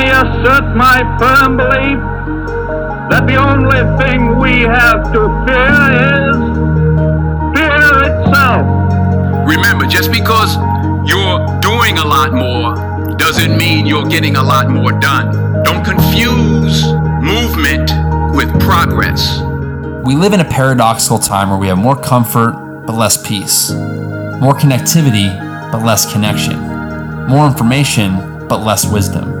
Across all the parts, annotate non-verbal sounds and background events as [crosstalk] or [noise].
me assert my firm belief that the only thing we have to fear is fear itself. Remember, just because you're doing a lot more doesn't mean you're getting a lot more done. Don't confuse movement with progress. We live in a paradoxical time where we have more comfort but less peace, more connectivity but less connection, more information but less wisdom.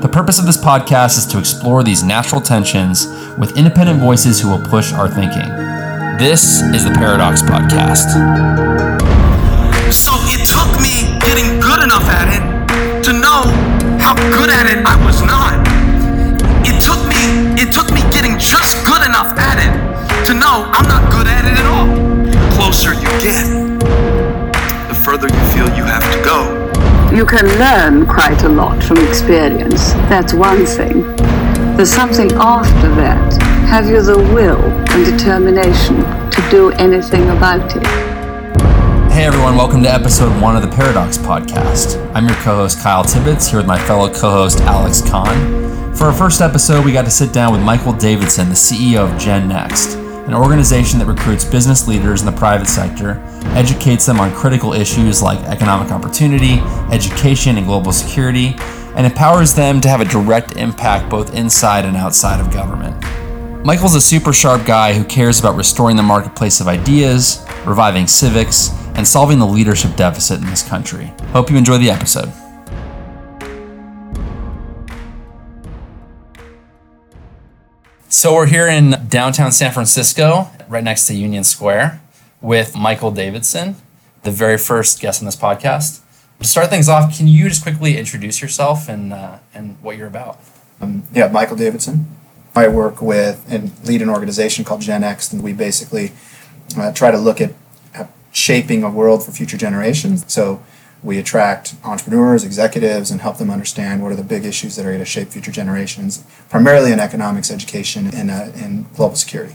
The purpose of this podcast is to explore these natural tensions with independent voices who will push our thinking. This is the Paradox Podcast. So it took me getting good enough at it to know how good at it I was not. It took me it took me getting just good enough at it to know I'm not good at it at all. The closer you get, the further you feel you have to go. You can learn quite a lot from experience. That's one thing. There's something after that. Have you the will and determination to do anything about it? Hey everyone, welcome to episode one of the Paradox Podcast. I'm your co host Kyle Tibbetts here with my fellow co host Alex Kahn. For our first episode, we got to sit down with Michael Davidson, the CEO of Gen Next, an organization that recruits business leaders in the private sector, educates them on critical issues like economic opportunity, education, and global security, and empowers them to have a direct impact both inside and outside of government. Michael's a super sharp guy who cares about restoring the marketplace of ideas, reviving civics, and solving the leadership deficit in this country. Hope you enjoy the episode. So, we're here in downtown San Francisco, right next to Union Square, with Michael Davidson, the very first guest on this podcast. To start things off, can you just quickly introduce yourself and, uh, and what you're about? Um, Yeah, Michael Davidson. I work with and lead an organization called Gen Next, and we basically uh, try to look at shaping a world for future generations. So we attract entrepreneurs, executives, and help them understand what are the big issues that are going to shape future generations, primarily in economics, education, and uh, global security.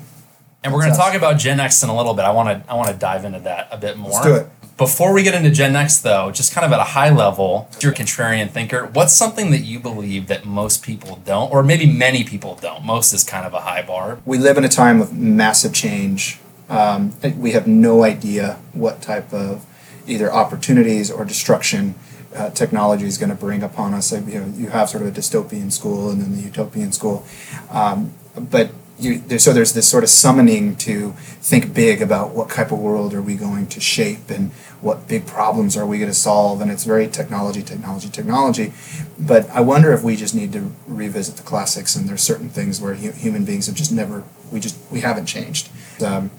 And we're going to talk about Gen Next in a little bit. I want to I want to dive into that a bit more. Let's do it. Before we get into Gen Next, though, just kind of at a high level, you're a contrarian thinker. What's something that you believe that most people don't, or maybe many people don't? Most is kind of a high bar. We live in a time of massive change. Um, we have no idea what type of either opportunities or destruction uh, technology is going to bring upon us. Like, you know, you have sort of a dystopian school and then the utopian school, um, but you, there, so there's this sort of summoning to think big about what type of world are we going to shape and what big problems are we going to solve and it's very technology technology technology. But i wonder if we just need to revisit the classics and there's certain things where hu- human beings have just never we just we haven't changed. Um,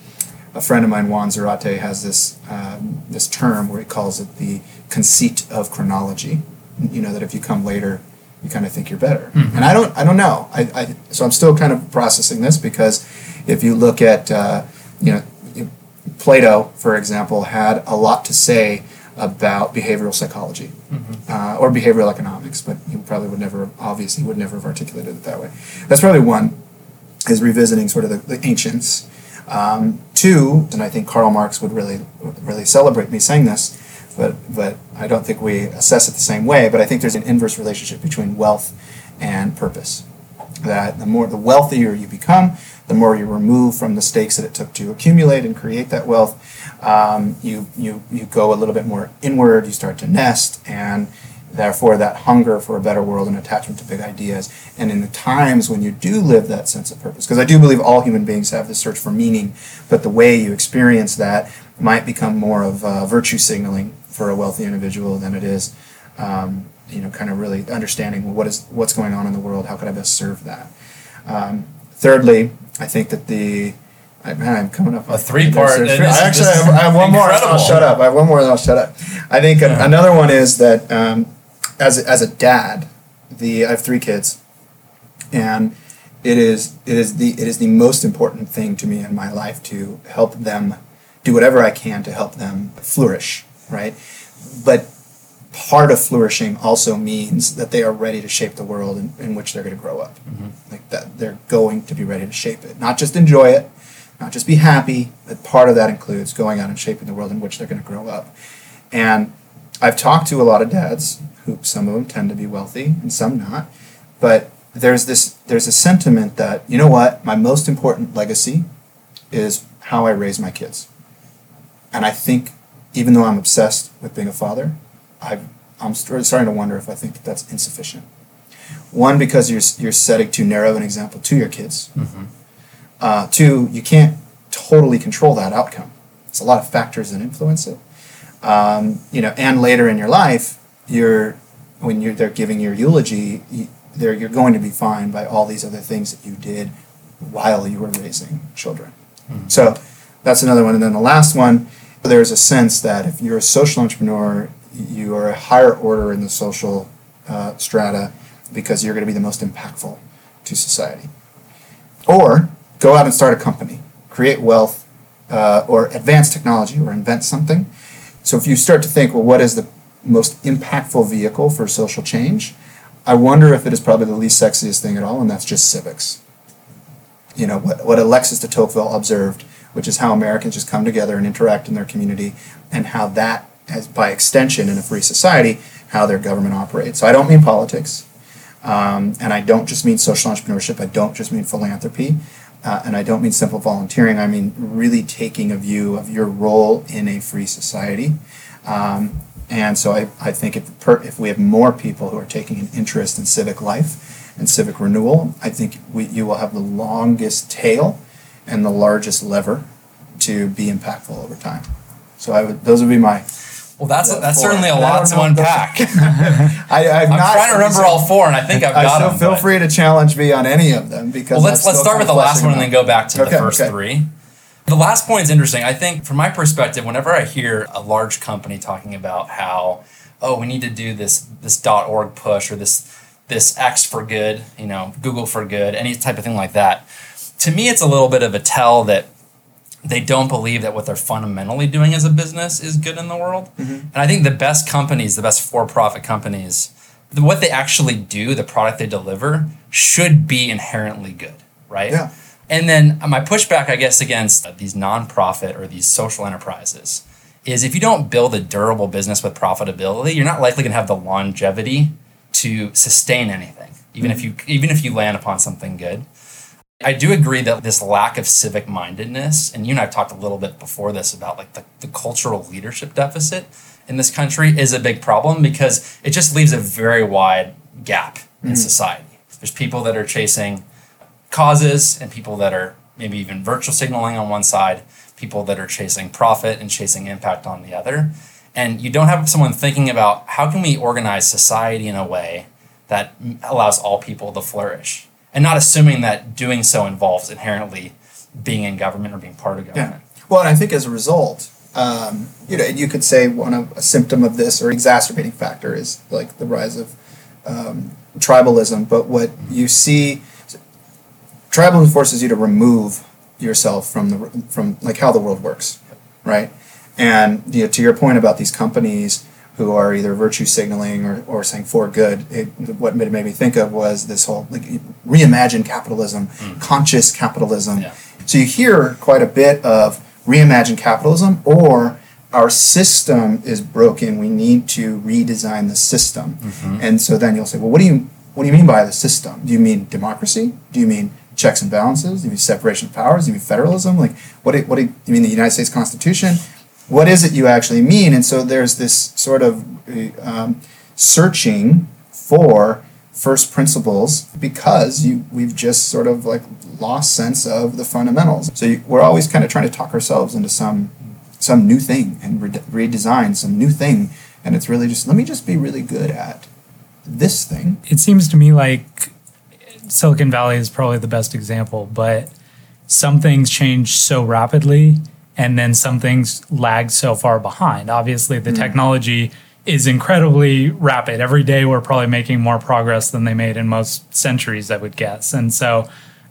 a friend of mine juan zarate has this um, this term where he calls it the conceit of chronology. You know that if you come later you kind of think you're better. Mm-hmm. And I don't, I don't know. I, I, so I'm still kind of processing this because if you look at, uh, you know, Plato, for example, had a lot to say about behavioral psychology mm-hmm. uh, or behavioral economics, but he probably would never, obviously, would never have articulated it that way. That's probably one, is revisiting sort of the, the ancients. Um, two, and I think Karl Marx would really, would really celebrate me saying this, but but I don't think we assess it the same way. But I think there's an inverse relationship between wealth and purpose. That the more the wealthier you become, the more you remove from the stakes that it took to accumulate and create that wealth. Um, you you you go a little bit more inward. You start to nest, and therefore that hunger for a better world and attachment to big ideas. And in the times when you do live that sense of purpose, because I do believe all human beings have this search for meaning, but the way you experience that might become more of uh, virtue signaling for a wealthy individual than it is, um, you know, kind of really understanding what is what's going on in the world. How could I best serve that? Um, thirdly, I think that the I, man, I'm coming up a three part. I actually have, I have one more. I'll shut up. I have one more, and I'll shut up. I think yeah. another one is that um, as a, as a dad, the I have three kids, and it is it is the it is the most important thing to me in my life to help them do whatever I can to help them flourish right? But part of flourishing also means that they are ready to shape the world in, in which they're going to grow up. Mm-hmm. Like that, they're going to be ready to shape it, not just enjoy it, not just be happy, but part of that includes going out and shaping the world in which they're going to grow up. And I've talked to a lot of dads who some of them tend to be wealthy and some not. But there's this there's a sentiment that you know what my most important legacy is how I raise my kids. And I think even though I'm obsessed with being a father, i I'm starting to wonder if I think that that's insufficient. One, because you're, you're setting too narrow an example to your kids. Mm-hmm. Uh, two, you can't totally control that outcome. It's a lot of factors that influence it. Um, you know, and later in your life, you're when you're they're giving your eulogy, you, you're going to be fined by all these other things that you did while you were raising children. Mm-hmm. So that's another one. And then the last one, there's a sense that if you're a social entrepreneur, you are a higher order in the social uh, strata because you're going to be the most impactful to society. Or go out and start a company, create wealth, uh, or advance technology, or invent something. So if you start to think, well, what is the most impactful vehicle for social change? I wonder if it is probably the least sexiest thing at all, and that's just civics. You know, what, what Alexis de Tocqueville observed, which is how Americans just come together and interact in their community, and how that, as by extension in a free society, how their government operates. So I don't mean politics. Um, and I don't just mean social entrepreneurship, I don't just mean philanthropy, uh, and I don't mean simple volunteering. I mean really taking a view of your role in a free society. Um, and so I, I think if, per, if we have more people who are taking an interest in civic life and civic renewal, I think we, you will have the longest tail and the largest lever to be impactful over time. So I would, those would be my well, that's that's certainly a lot to unpack. [laughs] [laughs] I, I'm not, trying to remember all four, and I think I've got I them. Feel but- free to challenge me on any of them because. Well, let's let's start with the last one and then go back to Okay, the first okay. three. The last point is interesting. I think, from my perspective, whenever I hear a large company talking about how, oh, we need to do this this .org push or this this X for good, you know, Google for good, any type of thing like that, to me, it's a little bit of a tell that they don't believe that what they're fundamentally doing as a business is good in the world. Mm-hmm. And I think the best companies, the best for-profit companies, the, what they actually do, the product they deliver, should be inherently good, right? Yeah. And then my pushback, I guess, against these nonprofit or these social enterprises is if you don't build a durable business with profitability, you're not likely going to have the longevity to sustain anything, even if mm-hmm. you even if you land upon something good. I do agree that this lack of civic mindedness, and you and I have talked a little bit before this about like the, the cultural leadership deficit in this country is a big problem because it just leaves a very wide gap in mm-hmm. society. There's people that are chasing causes and people that are maybe even virtual signaling on one side, people that are chasing profit and chasing impact on the other. And you don't have someone thinking about how can we organize society in a way that allows all people to flourish and not assuming that doing so involves inherently being in government or being part of Yeah. government. Well, and I think as a result, um, you know, you could say one of a symptom of this or exacerbating factor is like the rise of um, tribalism. But what you see, tribalism forces you to remove yourself from the from like how the world works, right? And you know, to your point about these companies who are either virtue signaling or, or saying for good, it, what it made me think of was this whole like reimagine capitalism, mm. conscious capitalism. Yeah. So you hear quite a bit of reimagine capitalism or our system is broken. We need to redesign the system. Mm-hmm. And so then you'll say, well, what do you what do you mean by the system? Do you mean democracy? Do you mean checks and balances? Do you mean separation of powers? Do you mean federalism? Like what do, what do you mean the United States Constitution? What is it you actually mean? And so there's this sort of um, searching for first principles because you we've just sort of like lost sense of the fundamentals. So you, we're always kind of trying to talk ourselves into some some new thing and re- redesign some new thing, and it's really just let me just be really good at this thing. it seems to me like Silicon Valley is probably the best example, but some things change so rapidly and then some things lag so far behind. Obviously, the hmm. technology is incredibly rapid. Every day, we're probably making more progress than they made in most centuries, I would guess. And so,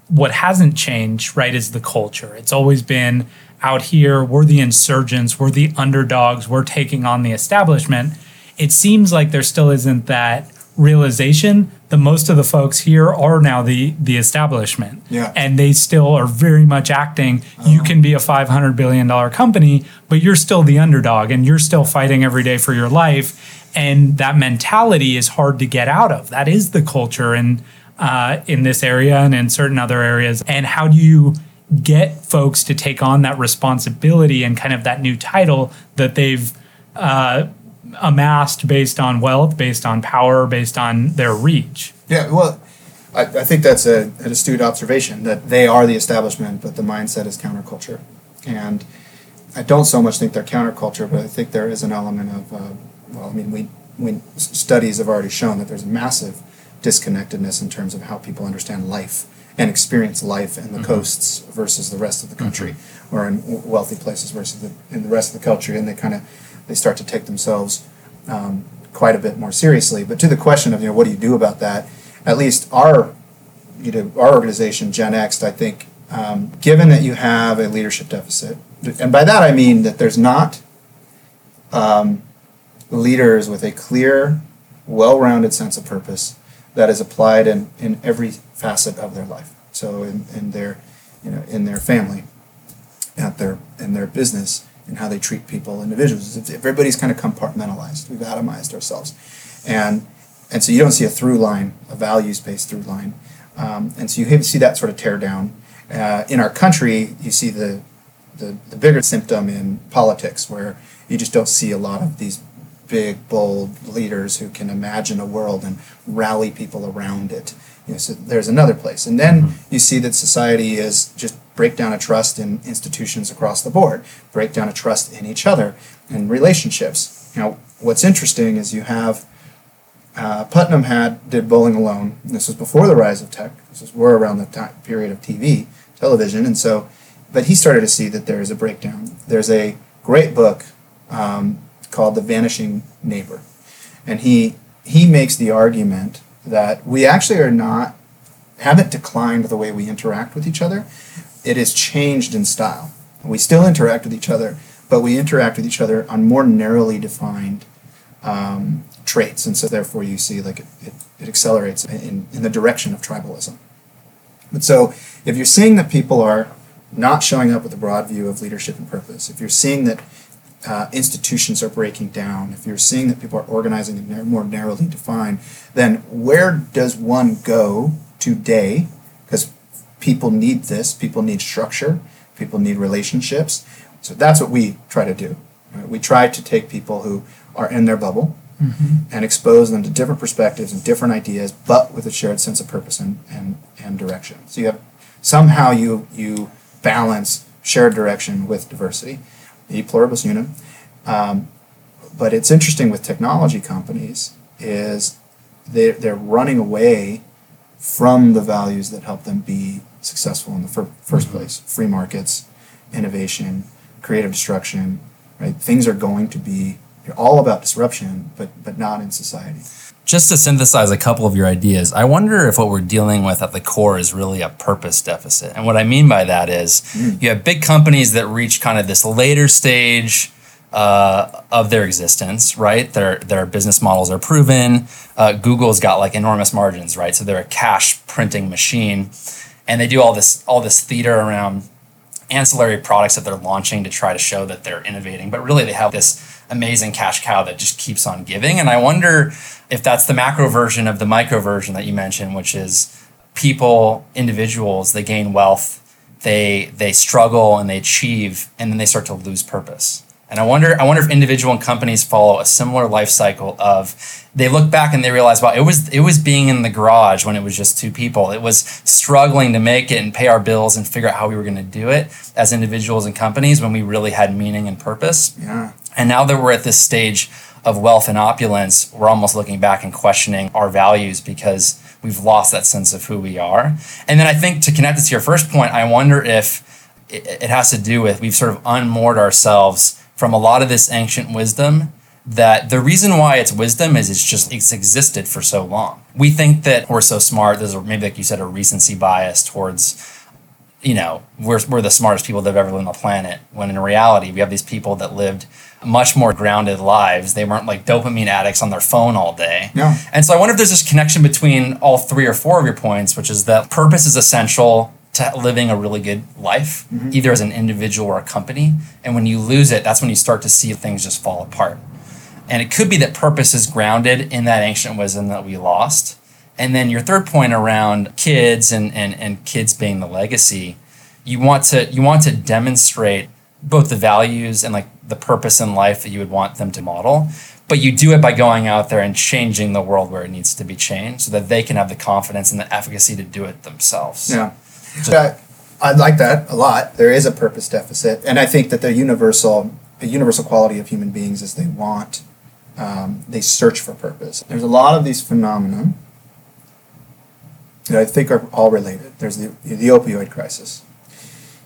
what hasn't changed, right, is the culture. It's always been out here, we're the insurgents, we're the underdogs, we're taking on the establishment. It seems like there still isn't that realization that most of the folks here are now the the establishment Yeah. and they still are very much acting you can be a 500 billion dollar company but you're still the underdog and you're still fighting every day for your life and that mentality is hard to get out of. That is the culture in uh, in this area and in certain other areas. And how do you get folks to take on that responsibility and kind of that new title that they've uh, amassed based on wealth, based on power, based on their reach? Yeah, well, I, I think that's a, an astute observation that they are the establishment, but the mindset is counterculture. And I don't so much think they're counterculture, but I think there is an element of, uh, well, I mean, we, we studies have already shown that there's a massive disconnectedness in terms of how people understand life and experience life in the mm-hmm. coasts versus the rest of the country, mm-hmm. or in wealthy places versus the, in the rest of the country, and they kind of they start to take themselves um, quite a bit more seriously. But to the question of you know what do you do about that, at least our you know our organization Gen Next, I think, um, given that you have a leadership deficit, and by that I mean that there's not um, leaders with a clear, well-rounded sense of purpose that is applied in, in every facet of their life. So in, in their you know in their family, at their in their business, and how they treat people, individuals. Everybody's kind of compartmentalized. We've atomized ourselves, and and so you don't see a through line, a values based through line, um, and so you see that sort of tear down. Uh, in our country, you see the, the the bigger symptom in politics, where you just don't see a lot of these big, bold leaders who can imagine a world and rally people around it. You know, so there's another place, and then mm-hmm. you see that society is just breakdown of trust in institutions across the board, breakdown of trust in each other and relationships. Now, what's interesting is you have uh, Putnam had did Bowling Alone. This was before the rise of tech. This was we're around the time period of TV, television, and so, but he started to see that there is a breakdown. There's a great book um, called The Vanishing Neighbor, and he he makes the argument that we actually are not haven't declined the way we interact with each other it has changed in style. We still interact with each other, but we interact with each other on more narrowly defined um, traits, and so therefore you see like it, it, it accelerates in, in the direction of tribalism. But so if you're seeing that people are not showing up with a broad view of leadership and purpose, if you're seeing that uh, institutions are breaking down, if you're seeing that people are organizing and more narrowly defined, then where does one go today? People need this. People need structure. People need relationships. So that's what we try to do. Right? We try to take people who are in their bubble mm-hmm. and expose them to different perspectives and different ideas, but with a shared sense of purpose and, and, and direction. So you have somehow you you balance shared direction with diversity, e pluribus unum. Um, but it's interesting with technology companies is they they're running away from the values that help them be successful in the fir- 1st mm-hmm. place free markets innovation creative destruction right things are going to be all about disruption but but not in society just to synthesize a couple of your ideas, I wonder if what we're dealing with at the core is really a purpose deficit. And what I mean by that is mm. you have big companies that reach kind of this later stage uh, of their existence, right? Their their business models are proven. Uh, Google's got like enormous margins, right? So they're a cash printing machine and they do all this all this theater around ancillary products that they're launching to try to show that they're innovating. But really they have this amazing cash cow that just keeps on giving. And i wonder if that's the macro version of the micro version that you mentioned which is people individuals they gain wealth they they struggle and they achieve and then they start to lose purpose and I wonder, I wonder if individual and companies follow a similar life cycle of they look back and they realize, well, it was it was being in the garage when it was just two people. It was struggling to make it and pay our bills and figure out how we were going to do it as individuals and companies when we really had meaning and purpose. Yeah. And now that we're at this stage of wealth and opulence, we're almost looking back and questioning our values because we've lost that sense of who we are. And then I think to connect this to your first point, I wonder if it has to do with we've sort of unmoored ourselves from a lot of this ancient wisdom that the reason why it's wisdom is it's just it's existed for so long. We think that we're so smart. There's a, maybe like you said a recency bias towards you know we're, we're the smartest people that have ever lived on the planet when in reality we have these people that lived much more grounded lives they weren't like dopamine addicts on their phone all day yeah. and so i wonder if there's this connection between all three or four of your points which is that purpose is essential to living a really good life, mm-hmm. either as an individual or a company. And when you lose it, that's when you start to see things just fall apart. And it could be that purpose is grounded in that ancient wisdom that we lost. And then your third point around kids and, and, and kids being the legacy, you want to you want to demonstrate both the values and like the purpose in life that you would want them to model. But you do it by going out there and changing the world where it needs to be changed so that they can have the confidence and the efficacy to do it themselves. Yeah. I, I like that a lot. There is a purpose deficit, and I think that the universal, the universal quality of human beings is they want, um, they search for purpose. There's a lot of these phenomena that I think are all related. There's the, the opioid crisis,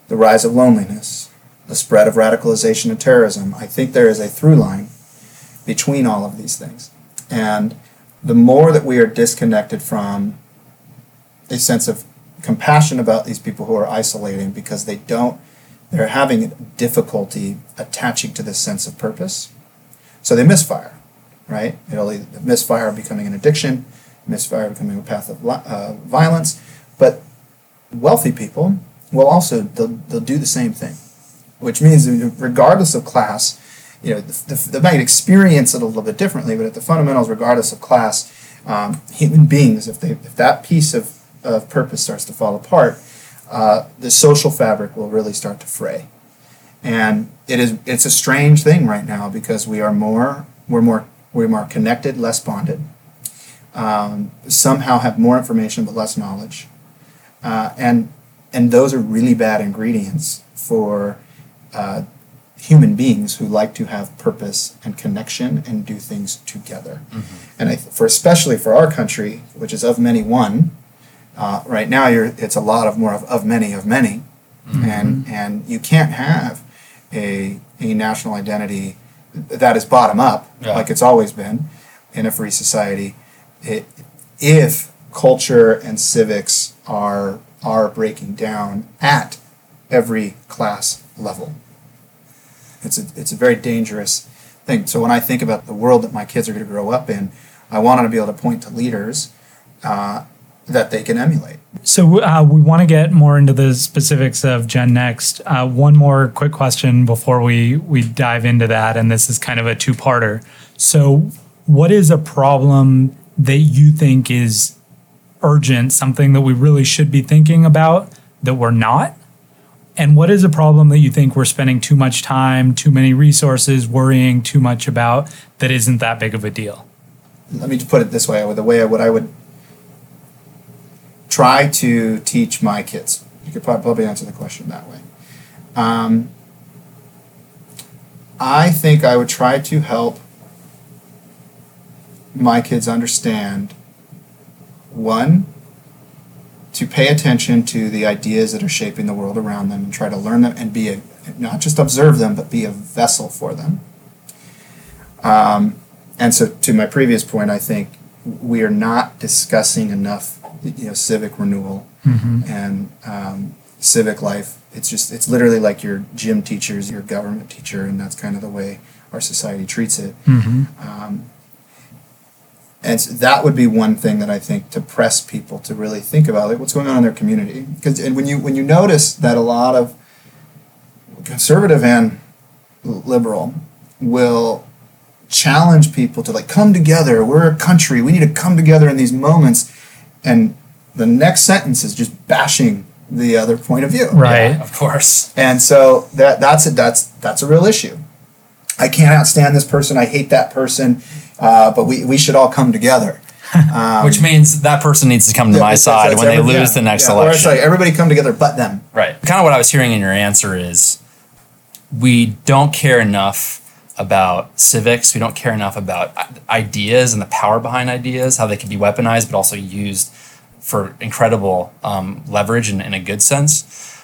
the rise of loneliness, the spread of radicalization and terrorism. I think there is a through line between all of these things, and the more that we are disconnected from a sense of compassion about these people who are isolating because they don't they're having difficulty attaching to this sense of purpose. So they misfire right? It'll misfire becoming an addiction misfire becoming a path of uh, violence. But wealthy people will also they'll, they'll do the same thing which means regardless of class you know the, the, they might experience it a little bit differently but at the fundamentals regardless of class um, human beings if they if that piece of of purpose starts to fall apart, uh, the social fabric will really start to fray. And it is it's a strange thing right now because we are more we're more we're more connected, less bonded. Um, somehow have more information but less knowledge, uh, and and those are really bad ingredients for uh, human beings who like to have purpose and connection and do things together. Mm-hmm. And I, for especially for our country, which is of many one, uh, right now, you're it's a lot of more of, of many of many, mm-hmm. and and you can't have a a national identity that is bottom up yeah. like it's always been in a free society. It, if culture and civics are are breaking down at every class level, it's a it's a very dangerous thing. So when I think about the world that my kids are going to grow up in, I want to be able to point to leaders. Uh, that they can emulate. So uh, we want to get more into the specifics of Gen Next. Uh, one more quick question before we we dive into that, and this is kind of a two parter. So, what is a problem that you think is urgent, something that we really should be thinking about that we're not? And what is a problem that you think we're spending too much time, too many resources, worrying too much about that isn't that big of a deal? Let me put it this way: the way I, what I would try to teach my kids? You could probably answer the question that way. Um, I think I would try to help my kids understand one, to pay attention to the ideas that are shaping the world around them and try to learn them and be a, not just observe them, but be a vessel for them. Um, and so, to my previous point, I think we are not discussing enough you know civic renewal mm-hmm. and um, civic life. It's just it's literally like your gym teachers, your government teacher, and that's kind of the way our society treats it. Mm-hmm. Um, and so that would be one thing that I think to press people to really think about like what's going on in their community. Because and when you when you notice that a lot of conservative and liberal will challenge people to like come together. We're a country. We need to come together in these moments and the next sentence is just bashing the other point of view. Right. Yeah, of course. And so that that's a that's that's a real issue. I can't outstand this person. I hate that person. Uh, but we, we should all come together. [laughs] Um, Which means that person needs to come to yeah, my side when they lose yeah, the next yeah. election. Or it's like everybody come together but them. Right. Kind of what I was hearing in your answer is we don't care enough about civics. We don't care enough about ideas and the power behind ideas, how they can be weaponized, but also used for incredible um, leverage in, in a good sense.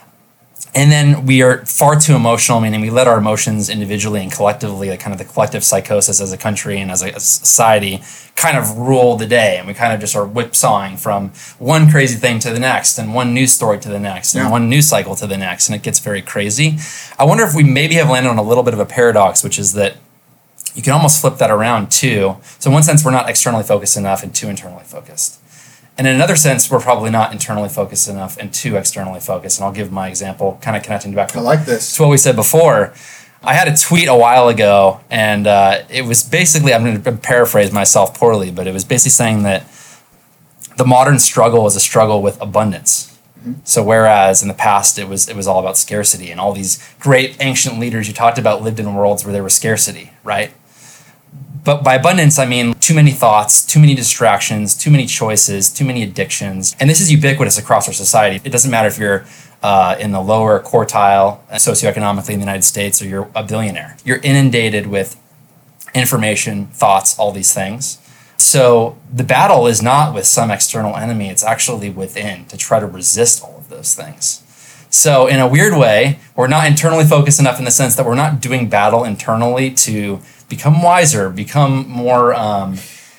And then we are far too emotional, meaning we let our emotions individually and collectively, like kind of the collective psychosis as a country and as a, society, kind of rule the day. And we kind of just are whipsawing from one crazy thing to the next, and one news story to the next, and yeah. one news cycle to the next. And it gets very crazy. I wonder if we maybe have landed on a little bit of a paradox, which is that you can almost flip that around too. So, in one sense, we're not externally focused enough and too internally focused. And in another sense, we're probably not internally focused enough and too externally focused. And I'll give my example, kind of connecting back I like this. to what we said before. I had a tweet a while ago, and uh, it was basically I'm going to paraphrase myself poorly, but it was basically saying that the modern struggle is a struggle with abundance. So whereas in the past it was it was all about scarcity, and all these great ancient leaders you talked about lived in worlds where there was scarcity, right? But by abundance, I mean too many thoughts, too many distractions, too many choices, too many addictions. And this is ubiquitous across our society. It doesn't matter if you're uh, in the lower quartile socioeconomically in the United States or you're a billionaire. You're inundated with information, thoughts, all these things. So the battle is not with some external enemy, it's actually within to try to resist all of those things. So, in a weird way, we're not internally focused enough in the sense that we're not doing battle internally to become wiser, become more um,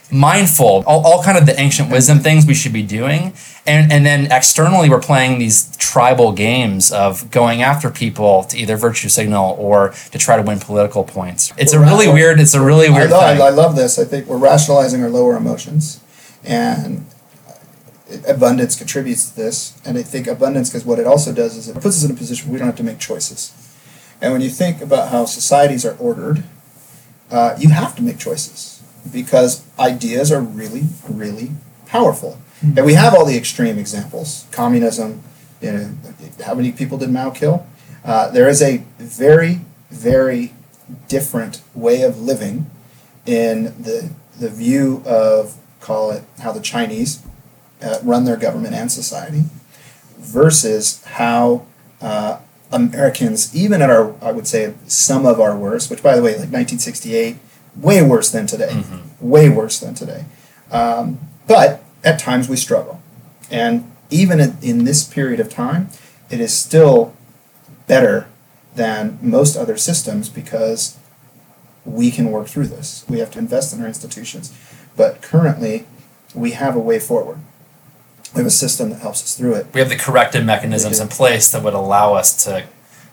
mindful, all, all kind of the ancient wisdom things we should be doing. And, and then externally, we're playing these tribal games of going after people to either virtue signal or to try to win political points. It's a really weird, it's a really I, weird lo- thing. I love this. I think we're rationalizing our lower emotions, and abundance contributes to this. And I think abundance, because what it also does is it puts us in a position where we don't have to make choices. And when you think about how societies are ordered, uh, you have to make choices because ideas are really, really powerful. And we have all the extreme examples. Communism, you know, how many people did Mao kill? Uh, there is a very, very different way of living in the the view of call it how the Chinese uh, run their government and society versus how uh, Americans, even at our I would say some of our worst, which by the way, like 1968, way worse than today, way worse than today. Um, but at times we struggle, and even in this period of time, it is still better than most other systems because we can work through this. We have to invest in our institutions. But currently, we have a way forward. We have a system that helps us through it. we have the corrective mechanisms in place that would allow us to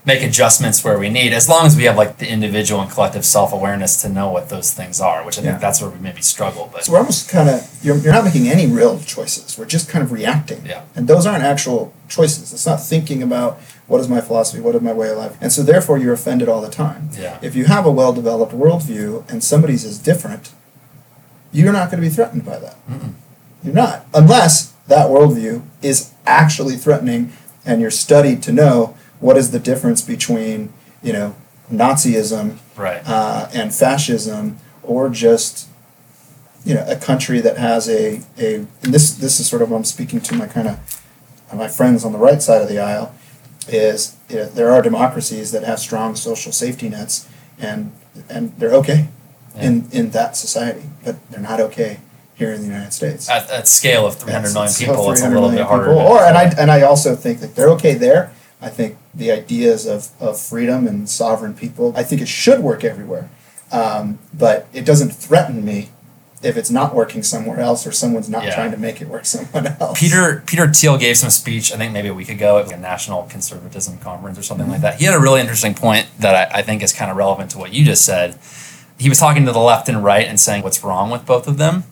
make adjustments where we need, as long as we have like the individual and collective self awareness to know what those things are, which I think that's where we maybe struggle. But So we're almost kind of, you're, you're not making any real choices. We're just kind of reacting. Yeah. And those aren't actual choices. It's not thinking about what is my philosophy, what is my way of life. And so therefore you're offended all the time. Yeah. If you have a well developed worldview and somebody's is different, you're not going to be threatened by that. You're not. Unless that worldview is actually threatening and you're studied to know what is the difference between, you know, Nazism right, uh, and fascism, or just you know a country that has a a and this this is sort of what I'm speaking to my kind of my friends on the right side of the aisle is you know, there are democracies that have strong social safety nets and and they're okay in in that society, but they're not okay here in the United States. at, at scale of 300 million people, it's a 300 little bit harder. people. Or and I and I also think that they're okay there. I think the ideas of, of freedom and sovereign people. I think it should work everywhere, um, but it doesn't threaten me if it's not working somewhere else or someone's not Yeah. trying to make it work somewhere [laughs] else. Peter Peter Thiel gave some speech, I think maybe a week ago at a national conservatism conference or something like that. He had a really interesting point that I, I think is kind of relevant to what you just said. He was talking to the left and right and saying what's wrong with both of them.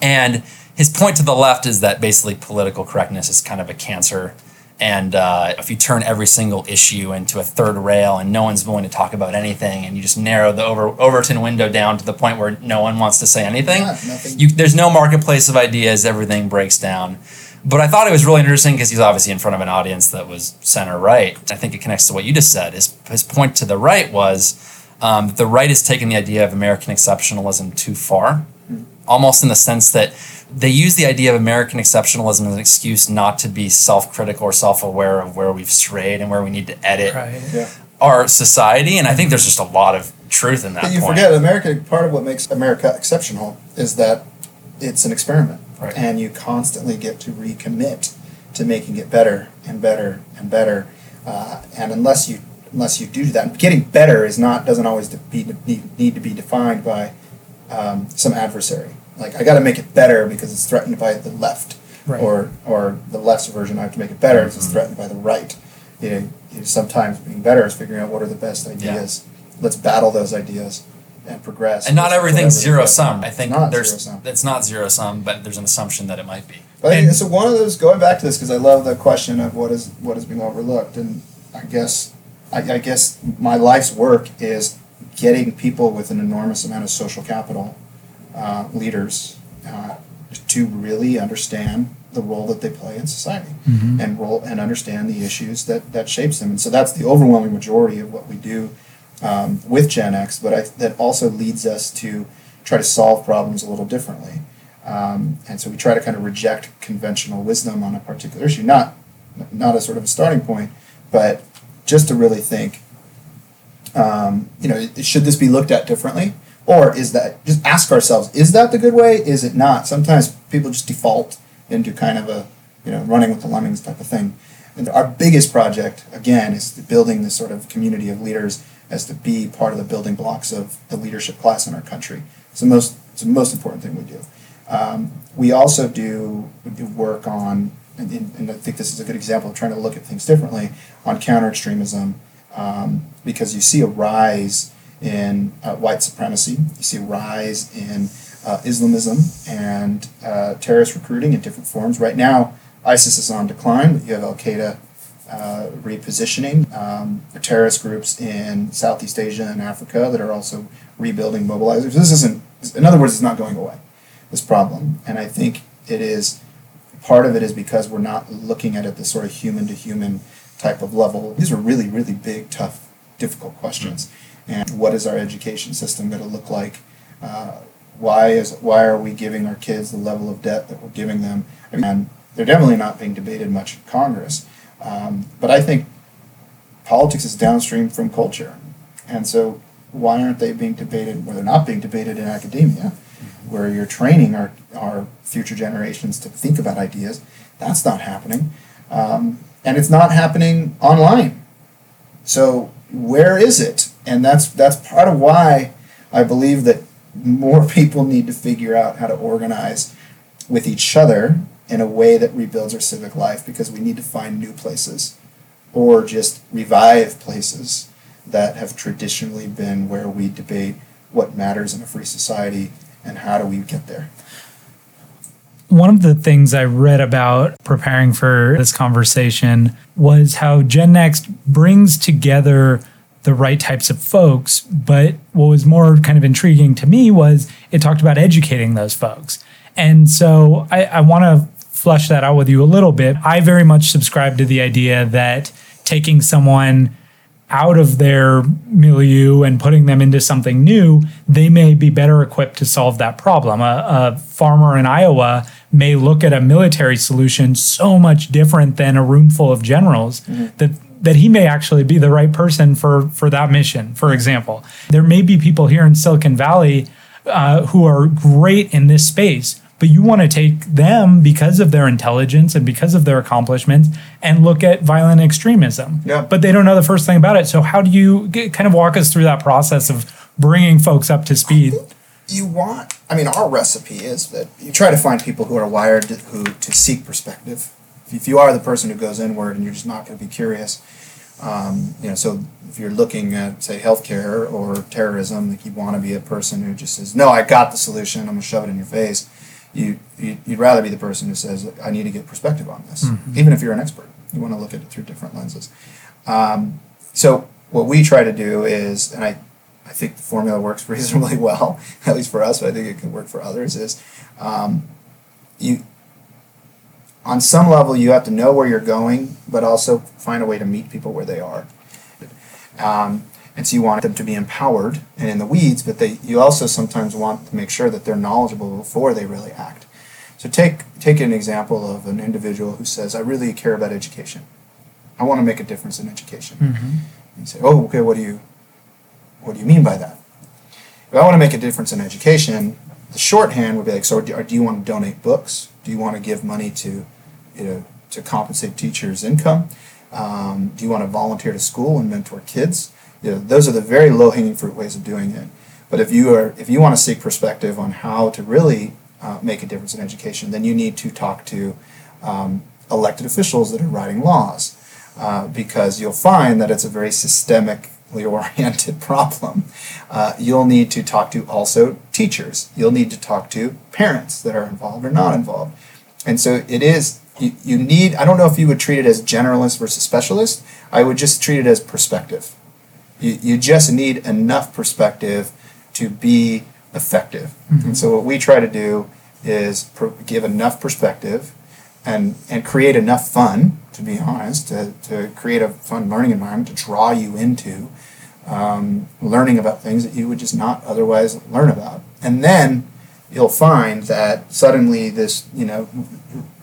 And his point to the left is that basically political correctness is kind of a cancer. And uh, if you turn every single issue into a third rail and no one's willing to talk about anything, and you just narrow the over, Overton window down to the point where no one wants to say anything, Yeah, you, there's no marketplace of ideas, everything breaks down. But I thought it was really interesting because he's obviously in front of an audience that was center right. I think it connects to what you just said. His, his point to the right was um, the right is taking the idea of American exceptionalism too far, almost in the sense that they use the idea of American exceptionalism as an excuse not to be self critical or self aware of where we've strayed and where we need to edit Right. yeah. our society. And I think there's just a lot of truth in that But you point. forget America. Part of what makes America exceptional is that it's an experiment, Right. and you constantly get to recommit to making it better and better and better. Uh, and unless you unless you do that, getting better is not doesn't always de- be, need, need to be defined by um, some adversary. Like I got to make it better because it's threatened by the left, Right. or or the left's version. I have to make it better because it's threatened by the right. You know, you know, sometimes being better is figuring out what are the best ideas. Let's battle those ideas and progress. and not with everything's zero sum. I think Not there's zero sum. it's not zero sum, but there's an assumption that it might be. But And- it's one of those going back to this because I love the question of what is what is being overlooked, and I guess I, I guess my life's work is getting people with an enormous amount of social capital, uh, leaders, uh, to really understand the role that they play in society and role and understand the issues that that shapes them. And so that's the overwhelming majority of what we do um, with Gen Next. But I, that also leads us to try to solve problems a little differently. Um, and so we try to kind of reject conventional wisdom on a particular issue, not not as sort of a starting point, but just to really think, um, you know, should this be looked at differently? Or is that, just ask ourselves, is that the good way? Is it not? Sometimes people just default into kind of a, you know, running with the lemmings type of thing. And our biggest project, again, is building this sort of community of leaders as to be part of the building blocks of the leadership class in our country. It's the most, it's the most important thing we do. Um, we also do, we do work on, and, and I think this is a good example of trying to look at things differently, on counter extremism, um, because you see a rise in uh, white supremacy, you see a rise in uh, Islamism and uh, terrorist recruiting in different forms. Right now, ISIS is on decline, but you have Al Qaeda uh, repositioning. Um, terrorist groups in Southeast Asia and Africa that are also rebuilding mobilizers. This isn't, in other words, it's not going away, this problem. And I think it is, part of it is because we're not looking at it this sort of human to human type of level. These are really, really big, tough, difficult questions. And what is our education system going to look like? Uh, why is why are we giving our kids the level of debt that we're giving them? I mean, they're definitely not being debated much in Congress. Um, but I think politics is downstream from culture, and so why aren't they being debated? Well, they're not being debated in academia, where you're training our our future generations to think about ideas. That's not happening, um, and it's not happening online. So where is it? And that's that's part of why I believe that more [laughs] people need to figure out how to organize with each other in a way that rebuilds our civic life because we need to find new places or just revive places that have traditionally been where we debate what matters in a free society and how do we get there. One of the things I read about preparing for this conversation was how Gen Next brings together the right types of folks. But what was more kind of intriguing to me was it talked about educating those folks. And so I, I want to flesh that out with you a little bit. I very much subscribe to the idea that taking someone out of their milieu and putting them into something new, they may be better equipped to solve that problem. A, a, farmer in Iowa may look at a military solution so much different than a room full of generals mm-hmm. that that he may actually be the right person for for that mission. For example, there may be people here in Silicon Valley uh, who are great in this space, but you want to take them because of their intelligence and because of their accomplishments and look at violent extremism. Yeah. But they don't know the first thing about it. So how do you get, kind of walk us through that process of bringing folks up to speed? You want. I mean, our recipe is that you try to find people who are wired to, who to seek perspective. If you are the person who goes inward and you're just not going to be curious, um, you know, so if you're looking at say healthcare or terrorism, like you want to be a person who just says, "No, I got the solution. I'm gonna shove it in your face." You, you would rather be the person who says I need to get perspective on this, mm-hmm. even if you're an expert. You want to look at it through different lenses. Um, so what we try to do is, and I, I think the formula works [laughs] reasonably well, at least for us, but I think it can work for others. Is um, you on some level you have to know where you're going, but also find a way to meet people where they are. Um, and so you want them to be empowered and in the weeds, but they you also sometimes want to make sure that they're knowledgeable before they really act. So take take an example of an individual who says, "I really care about education. I want to make a difference in education." Mm-hmm. You say, "Oh, okay. What do you what do you mean by that?" If I want to make a difference in education, the shorthand would be like, "So, do, do you want to donate books? Do you want to give money to, you know, to compensate teachers' income? Um, do you want to volunteer to school and mentor kids?" You know, those are the very low hanging fruit ways of doing it. But if you are if you want to seek perspective on how to really uh, make a difference in education, then you need to talk to um, elected officials that are writing laws, uh, because you'll find that it's a very systemically [laughs] oriented problem. Uh, you'll need to talk to also teachers. You'll need to talk to parents that are involved or not involved, and so it is you, you need i don't know if you would treat it as generalist versus specialist i would just treat it as perspective you, you just need enough perspective to be effective. And so what we try to do is pro- give enough perspective and and create enough fun to be honest to, to create a fun learning environment to draw you into um, learning about things that you would just not otherwise learn about. And then you'll find that suddenly this you know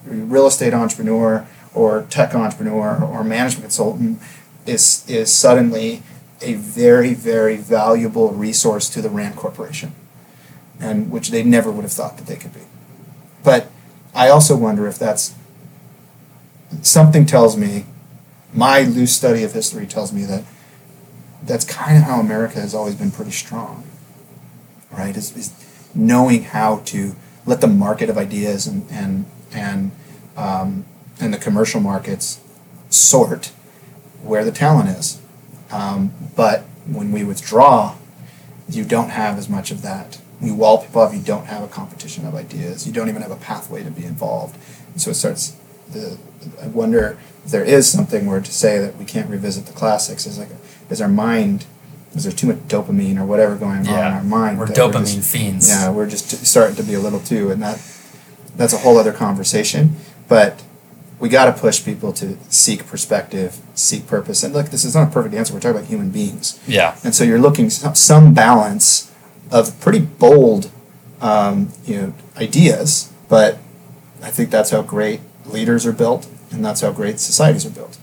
real estate entrepreneur or tech entrepreneur or management consultant is is suddenly a very very valuable resource to the Rand Corporation, and which they never would have thought that they could be. But I also wonder if that's something tells me, my loose study of history tells me that that's kind of how America has always been pretty strong, right? Is, is knowing how to let the market of ideas and and and um, and the commercial markets sort where the talent is. Um, but when we withdraw, you don't have as much of that. You wall people off. You don't have a competition of ideas. You don't even have a pathway to be involved. And so it starts. The I wonder if there is something where to say that we can't revisit the classics is like is our mind is there too much dopamine or whatever going on in our mind? We're dopamine just- fiends. Yeah, we're just starting to be a little too, and that that's a whole other conversation. But we got to push people to seek perspective, seek purpose. And look, this is not a perfect answer. We're talking about human beings, Yeah. and so you're looking some, some balance of pretty bold, um, you know, ideas. But I think that's how great leaders are built, and that's how great societies are built.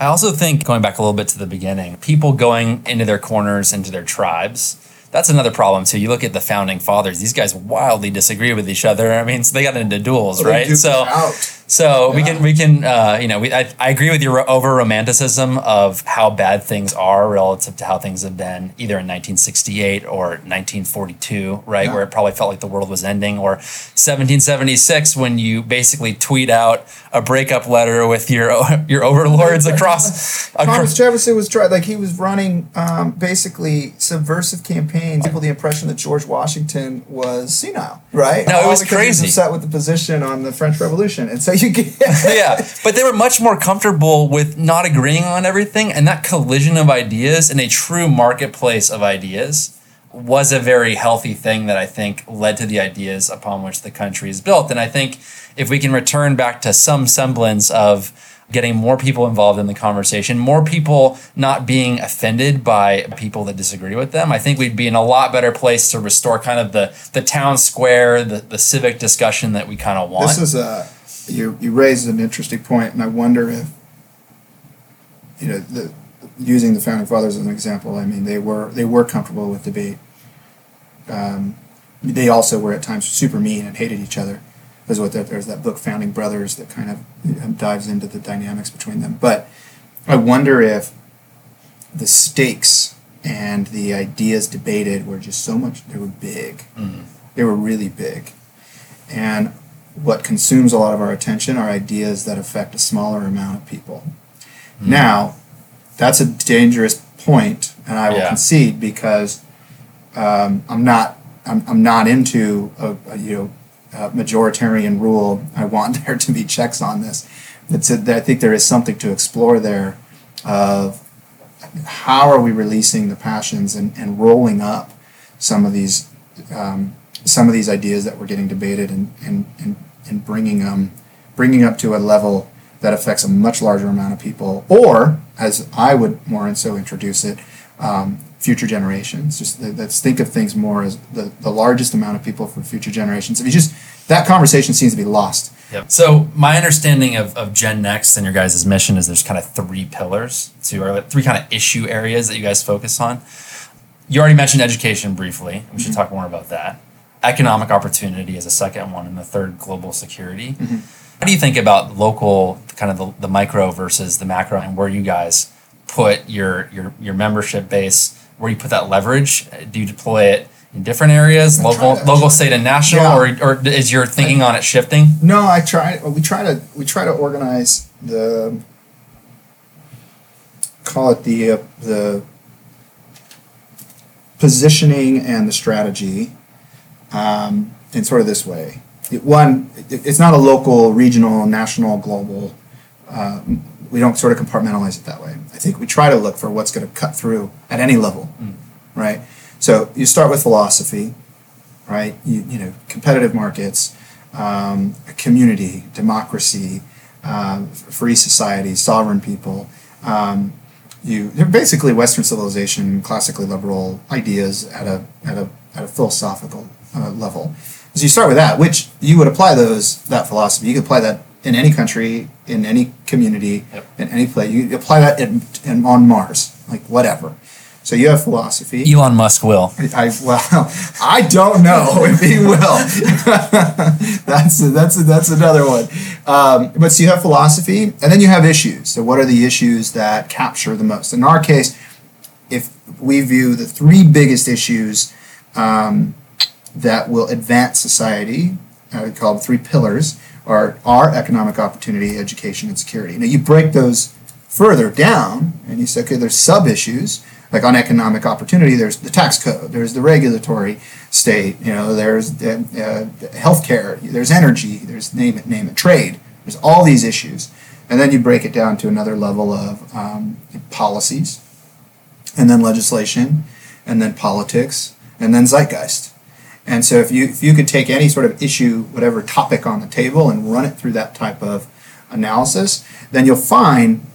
I also think going back a little bit to the beginning, people going into their corners, into their tribes. That's another problem too. You look at the founding fathers; these guys wildly disagree with each other. I mean, so they got into duels, Well, right? So, out. So we can we can uh, you know we, I, I agree with your over romanticism of how bad things are relative to how things have been either in 1968 or 1942, right, Yeah. where it probably felt like the world was ending, or 1776 when you basically tweet out a breakup letter with your [laughs] your overlords across Thomas across. Jefferson was trying, like he was running um, basically subversive campaigns. People the impression that George Washington was senile, right? No, it was because he crazy. upset with the position on the French Revolution, and so you get [laughs] yeah, but they were much more comfortable with not agreeing on everything, and that collision of ideas in a true marketplace of ideas was a very healthy thing that I think led to the ideas upon which the country is built. And I think if we can return back to some semblance of getting more people involved in the conversation, more people not being offended by people that disagree with them, I think we'd be in a lot better place to restore kind of the the town square, the, the civic discussion that we kind of want. This is a you you raised an interesting point, and I wonder if you know the using the founding fathers as an example. I mean, they were they were comfortable with debate. Um, they also were at times super mean and hated each other. There's what that, there's that book Founding Brothers that kind of um, dives into the dynamics between them. But I wonder if the stakes and the ideas debated were just so much they were big. They were really big. And what consumes a lot of our attention are ideas that affect a smaller amount of people. Now, that's a dangerous point, and I will Yeah. concede because um, I'm not I'm, I'm not into a, a you know a majoritarian rule. I want [laughs] there to be checks on this. It's a, I think there is something to explore there of how are we releasing the passions and, and rolling up some of these um, some of these ideas that we're getting debated and and, and, and bringing them bringing up to a level that affects a much larger amount of people or as I would more and so introduce it um, future generations just let's think of things more as the, the largest amount of people for future generations if you just that conversation seems to be lost Yep. So my understanding of, of Gen Next and your guys' mission is there's kind of three pillars to or three kind of issue areas that you guys focus on. You already mentioned education briefly. We should talk more about that. Economic opportunity is a second one, and the third, global security. How do you think about local, kind of the, the micro versus the macro, and where you guys put your your your membership base, where you put that leverage? Do you deploy it in different areas, I local, to- local, state, and national, Yeah. or, or is your thinking on it shifting? No, I try. We try to we try to organize the call it the uh, the positioning and the strategy um, in sort of this way. It- one, it- it's not a local, regional, national, global. Uh, we don't sort of compartmentalize it that way. I think we try to look for what's going to cut through at any level, right? So you start with philosophy, right? You, you know, competitive markets, um, community, democracy, um, free society, sovereign people. Um, you they're basically Western civilization, classically liberal ideas at a at a at a philosophical uh, level. So you start with that, which you would apply those that philosophy. You could apply that in any country, in any community, Yep. in any place. You apply that in, in on Mars, like whatever. So you have philosophy. Elon Musk will. I well, [laughs] I don't know if he will. [laughs] that's that's that's another one. Um, but so you have philosophy, and then you have issues. So what are the issues that capture the most? In our case, if we view the three biggest issues um, that will advance society, I call three pillars, are are economic opportunity, education, and security. Now you break those further down, and you say, okay, there's sub issues like on economic opportunity. There's the tax code. There's the regulatory state. You know, there's the, uh, healthcare. There's energy. There's name it, name it, trade. There's all these issues, and then you break it down to another level of um, policies, and then legislation, and then politics, and then zeitgeist. And so, if you if you could take any sort of issue, whatever topic on the table, and run it through that type of analysis, then you'll find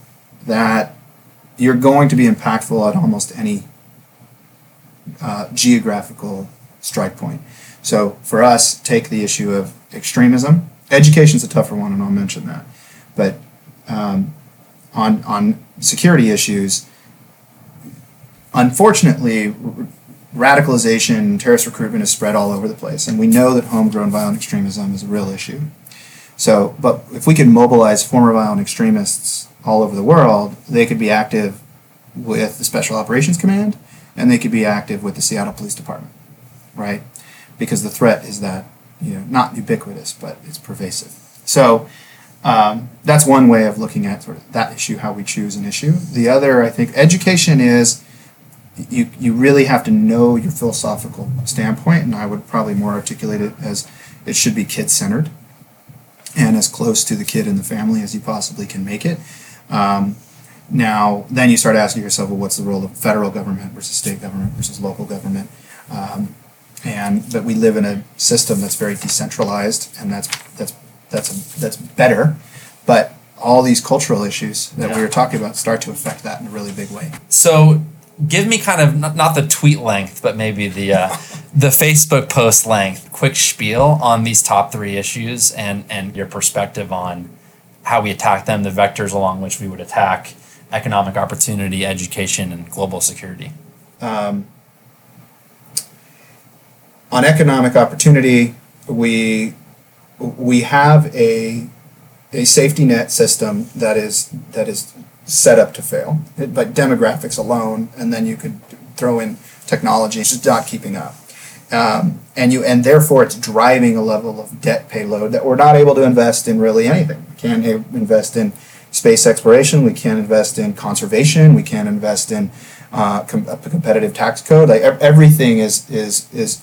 that you're going to be impactful at almost any uh, geographical strike point. So for us, take the issue of extremism. Education's a tougher one, and I'll mention that. But um, on on security issues, unfortunately, radicalization, terrorist recruitment is spread all over the place, and we know that homegrown violent extremism is a real issue. So, but if we could mobilize former violent extremists all over the world, they could be active with the Special Operations Command, and they could be active with the Seattle Police Department, right? Because the threat is that you know not ubiquitous, but it's pervasive. So um, that's one way of looking at sort of that issue, how we choose an issue. The other, I think, education is you you really have to know your philosophical standpoint, and I would probably more articulate it as it should be kid centered and as close to the kid and the family as you possibly can make it. Um, now, then you start asking yourself, well, what's the role of federal government versus state government versus local government? Um, and but we live in a system that's very decentralized, and that's that's that's a, that's better. But all these cultural issues that we were talking about start to affect that in a really big way. So give me kind of not, not the tweet length, but maybe the uh, [laughs] the Facebook post length, quick spiel on these top three issues and and your perspective on how we attack them, the vectors along which we would attack economic opportunity, education, and global security. on economic opportunity, we we have a a safety net system that is that is set up to fail. It, like demographics alone, and then you could throw in technology, it's just not keeping up. Um, and you and therefore it's driving a level of debt payload that we're not able to invest in really anything. We can't invest in space exploration. We can't invest in conservation. We can't invest in uh, com- a competitive tax code. Like ev- everything is is is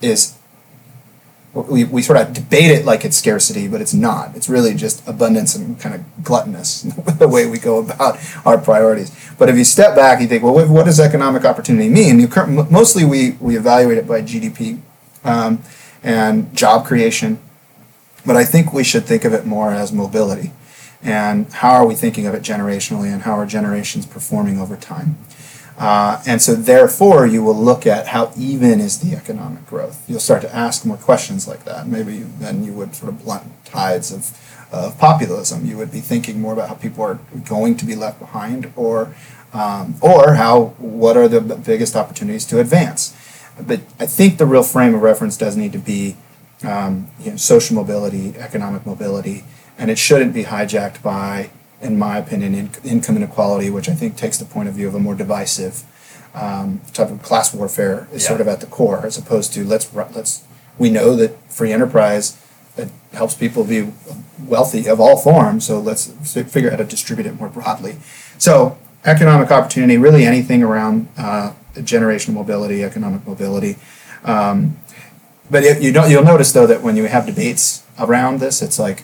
is we, we sort of debate it like it's scarcity, but it's not. It's really just abundance and kind of gluttonous [laughs] the way we go about our priorities. But if you step back, you think, well, what does economic opportunity mean? You mostly we, we evaluate it by GDP um, and job creation, but I think we should think of it more as mobility. And how are we thinking of it generationally, and how are generations performing over time? Uh, and so, therefore, you will look at how even is the economic growth. You'll start to ask more questions like that. Maybe then you would sort of blunt tides of, of populism. You would be thinking more about how people are going to be left behind, or um, or how what are the biggest opportunities to advance. But I think the real frame of reference does need to be um, you know, social mobility, economic mobility, and it shouldn't be hijacked by, in my opinion, in, income inequality, which I think takes the point of view of a more divisive um, type of class warfare is sort of at the core, as opposed to let's let's we know that free enterprise it helps people be wealthy of all forms, so let's figure out how to distribute it more broadly. So economic opportunity, really anything around uh, generational mobility, economic mobility. Um, but it, you don't. You'll notice though that when you have debates around this, it's like,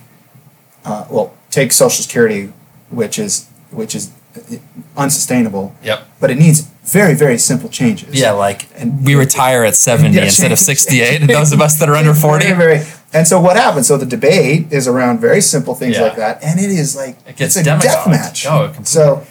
uh, well, take Social Security, which is which is unsustainable. Yep. But it needs very very simple changes. Yeah, like And- we retire at 70 Yeah, instead of [laughs] 68. And those of us that are under 40, Very, very- and so what happens? So the debate is around very simple things Yeah. like that, and it is like It gets it's a death match. Oh, completely. so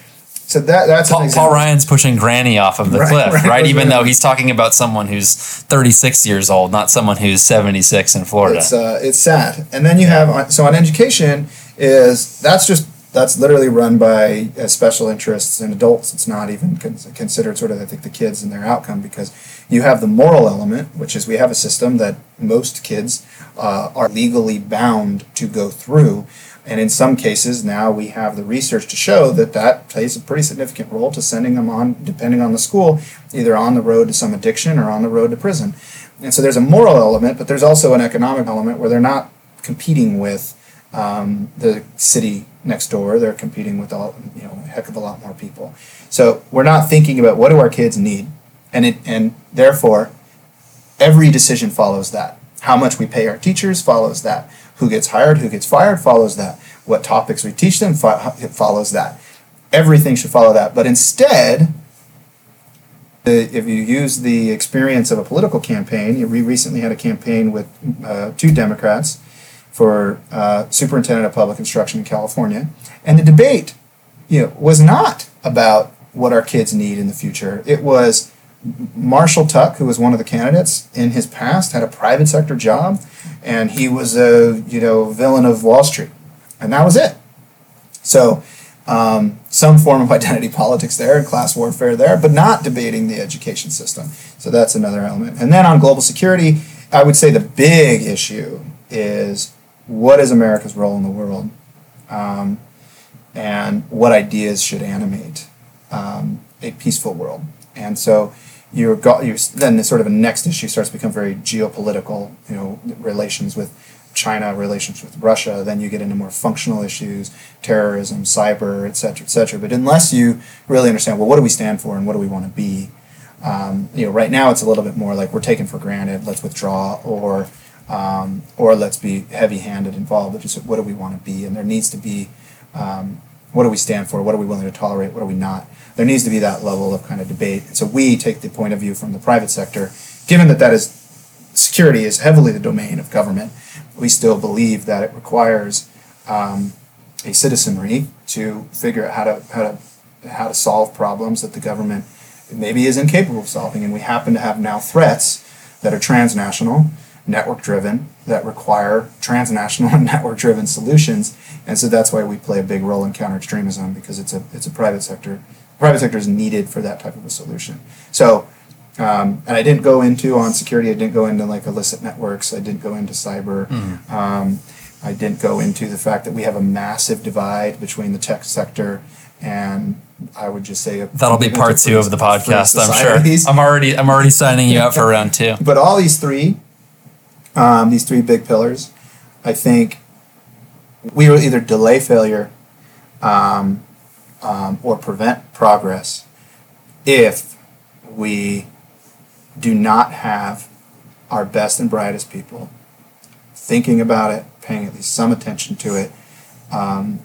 so that that's Paul, Paul. Ryan's pushing Granny off of the Right, cliff, right, right? Even though he's talking about someone who's 36 years old, not someone who's 76 in Florida. It's uh, it's sad. And then you have so on education is that's just that's literally run by uh, special interests and adults. It's not even con- considered sort of I think the kids and their outcome because you have the moral element, which is we have a system that most kids uh, are legally bound to go through. And in some cases, now we have the research to show that that plays a pretty significant role to sending them on, depending on the school, either on the road to some addiction or on the road to prison. And so there's a moral element, but there's also an economic element where they're not competing with um, the city next door. They're competing with all, you know, a heck of a lot more people. So we're not thinking about what do our kids need, and it and therefore every decision follows that. How much we pay our teachers follows that. Who gets hired, who gets fired follows that. What topics we teach them fo- follows that. Everything should follow that. But instead, the, if you use the experience of a political campaign, we recently had a campaign with uh, two Democrats for uh, superintendent of public instruction in California, and the debate, you know, was not about what our kids need in the future. It was Marshall Tuck, who was one of the candidates in his past, had a private sector job, and he was a you know villain of Wall Street, and that was it. So, um, some form of [laughs] identity politics there and class warfare there, but not debating the education system. So that's another element. And then on global security, I would say the big issue is what is America's role in the world, um, and what ideas should animate um, a peaceful world. And so you're, go, you're then the sort of a next issue starts to become very geopolitical, you know, relations with China, relations with Russia. Then you get into more functional issues, terrorism, cyber, et cetera, et cetera. But unless you really understand, well, what do we stand for and what do we want to be? Um, you know, right now it's a little bit more like we're taken for granted. Let's withdraw, or um, or let's be heavy-handed involved. What do we want to be? And there needs to be um, what do we stand for? What are we willing to tolerate? What are we not? There needs to be that level of kind of debate. And so we take the point of view from the private sector, given that that is security is heavily the domain of government. We still believe that it requires um, a citizenry to figure out how to how to how to solve problems that the government maybe is incapable of solving. And we happen to have now threats that are transnational, network driven, that require transnational and [laughs] network driven solutions. And so that's why we play a big role in counter extremism because it's a it's a private sector. Private sector is needed for that type of a solution. So um, and I didn't go into on security. I didn't go into like illicit networks. I didn't go into cyber. Um, I didn't go into the fact that we have a massive divide between the tech sector and I would just say That'll be part two of the podcast, I'm sure. I'm already I'm already signing you up [laughs] for round two. But all these three, um, these three big pillars, I think we will either delay failure um, um, or prevent progress if we do not have our best and brightest people thinking about it, paying at least some attention to it, um,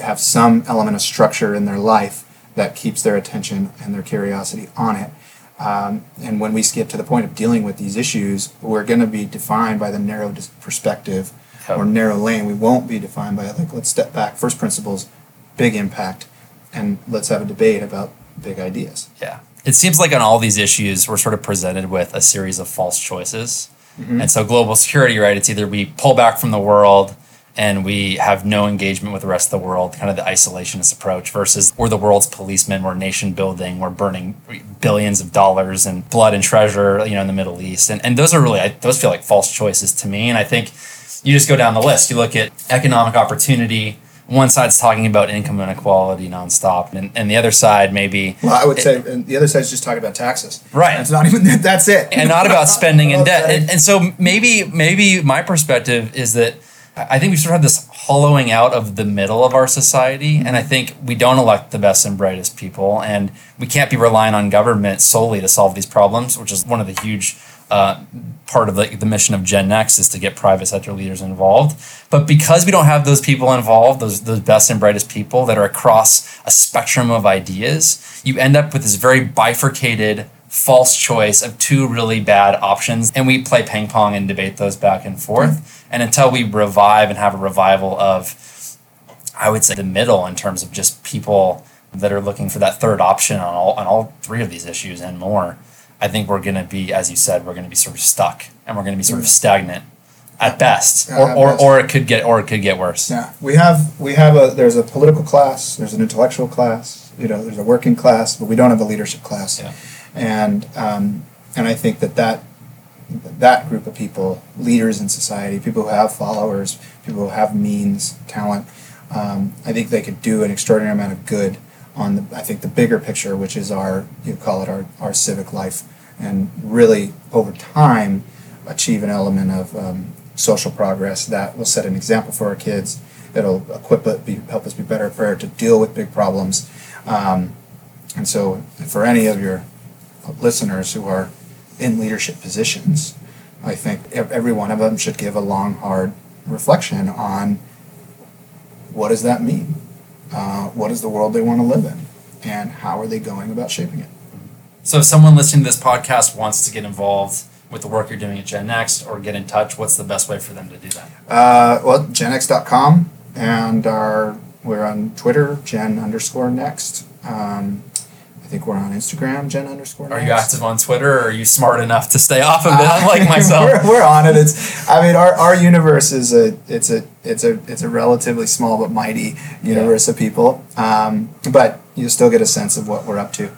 have some element of structure in their life that keeps their attention and their curiosity on it. Um, and when we get to the point of dealing with these issues, we're going to be defined by the narrow perspective or narrow lane. We won't be defined by like let's step back, first principles, big impact, and let's have a debate about big ideas. Yeah. It seems like on all these issues, we're sort of presented with a series of false choices. And so, global security, right? It's either we pull back from the world and we have no engagement with the rest of the world, kind of the isolationist approach, versus we're the world's policemen, we're nation building, we're burning billions of dollars and blood and treasure, you know, in the Middle East. And, and those are really, I- those feel like false choices to me. And I think you just go down the list. You look at economic opportunity. One side's talking about income inequality nonstop, and, and the other side maybe Well, I would say, and the other side's just talking about taxes. Right. That's not even. [laughs] That's it. and not about spending and [laughs] oh, debt. And, and so maybe maybe my perspective is that I think we sort of have this hollowing out of the middle of our society, and I think we don't elect the best and brightest people, and we can't be relying on government solely to solve these problems, which is one of the huge uh, part of the, the mission of Gen Next is to get private sector leaders involved. But because we don't have those people involved, those those best and brightest people that are across a spectrum of ideas, you end up with this very bifurcated false choice of two really bad options and we play ping pong and debate those back and forth mm-hmm. and until we revive and have a revival of i would say the middle in terms of just people that are looking for that third option on all on all three of these issues and more i think we're going to be as you said we're going to be sort of stuck and we're going to be sort of mm-hmm. stagnant at best Yeah, or, at or, best. or it could get or it could get worse Yeah, we have we have a there's a political class, there's an intellectual class, you know, there's a working class, but we don't have a leadership class. Yeah. And um, and I think that that that group of people, leaders in society, people who have followers, people who have means, talent, um, I think they could do an extraordinary amount of good on the I think the bigger picture, which is our you call it our our civic life, and really over time achieve an element of um, social progress that will set an example for our kids. That'll equip it, be, help us be better prepared to deal with big problems. Um, and so, for any of your listeners who are in leadership positions, I think every one of them should give a long, hard reflection on what does that mean? Uh, what is the world they want to live in? And how are they going about shaping it? So if someone listening to this podcast wants to get involved with the work you're doing at Gen Next or get in touch, what's the best way for them to do that? Uh, well, genx.com, and our we're on Twitter, gen underscore next. Um, I think we're on Instagram, gen underscore Are you active on Twitter or are you smart enough to stay off of it [laughs] unlike [laughs] myself? we're, we're on it. It's I mean our, our universe is a it's a it's a it's a relatively small but mighty universe of people. Um, but you still get a sense of what we're up to.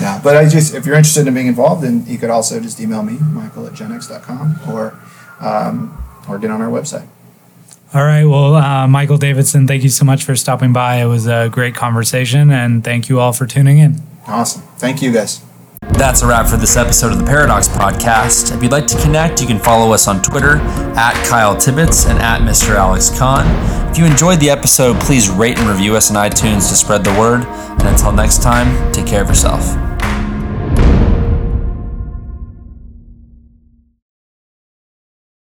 Yeah. But I just if you're interested in being involved, then you could also just email me, Michael at genx.com or um, or get on our website. All right. Well, uh, Michael Davidson, thank you so much for stopping by. It was a great conversation, and thank you all for tuning in. Awesome. Thank you guys. That's a wrap for this episode of the Paradox Podcast. If you'd like to connect, you can follow us on Twitter at Kyle Tibbetts and at Mr. Alex Kahn. If you enjoyed the episode, please rate and review us on iTunes to spread the word. And until next time, take care of yourself.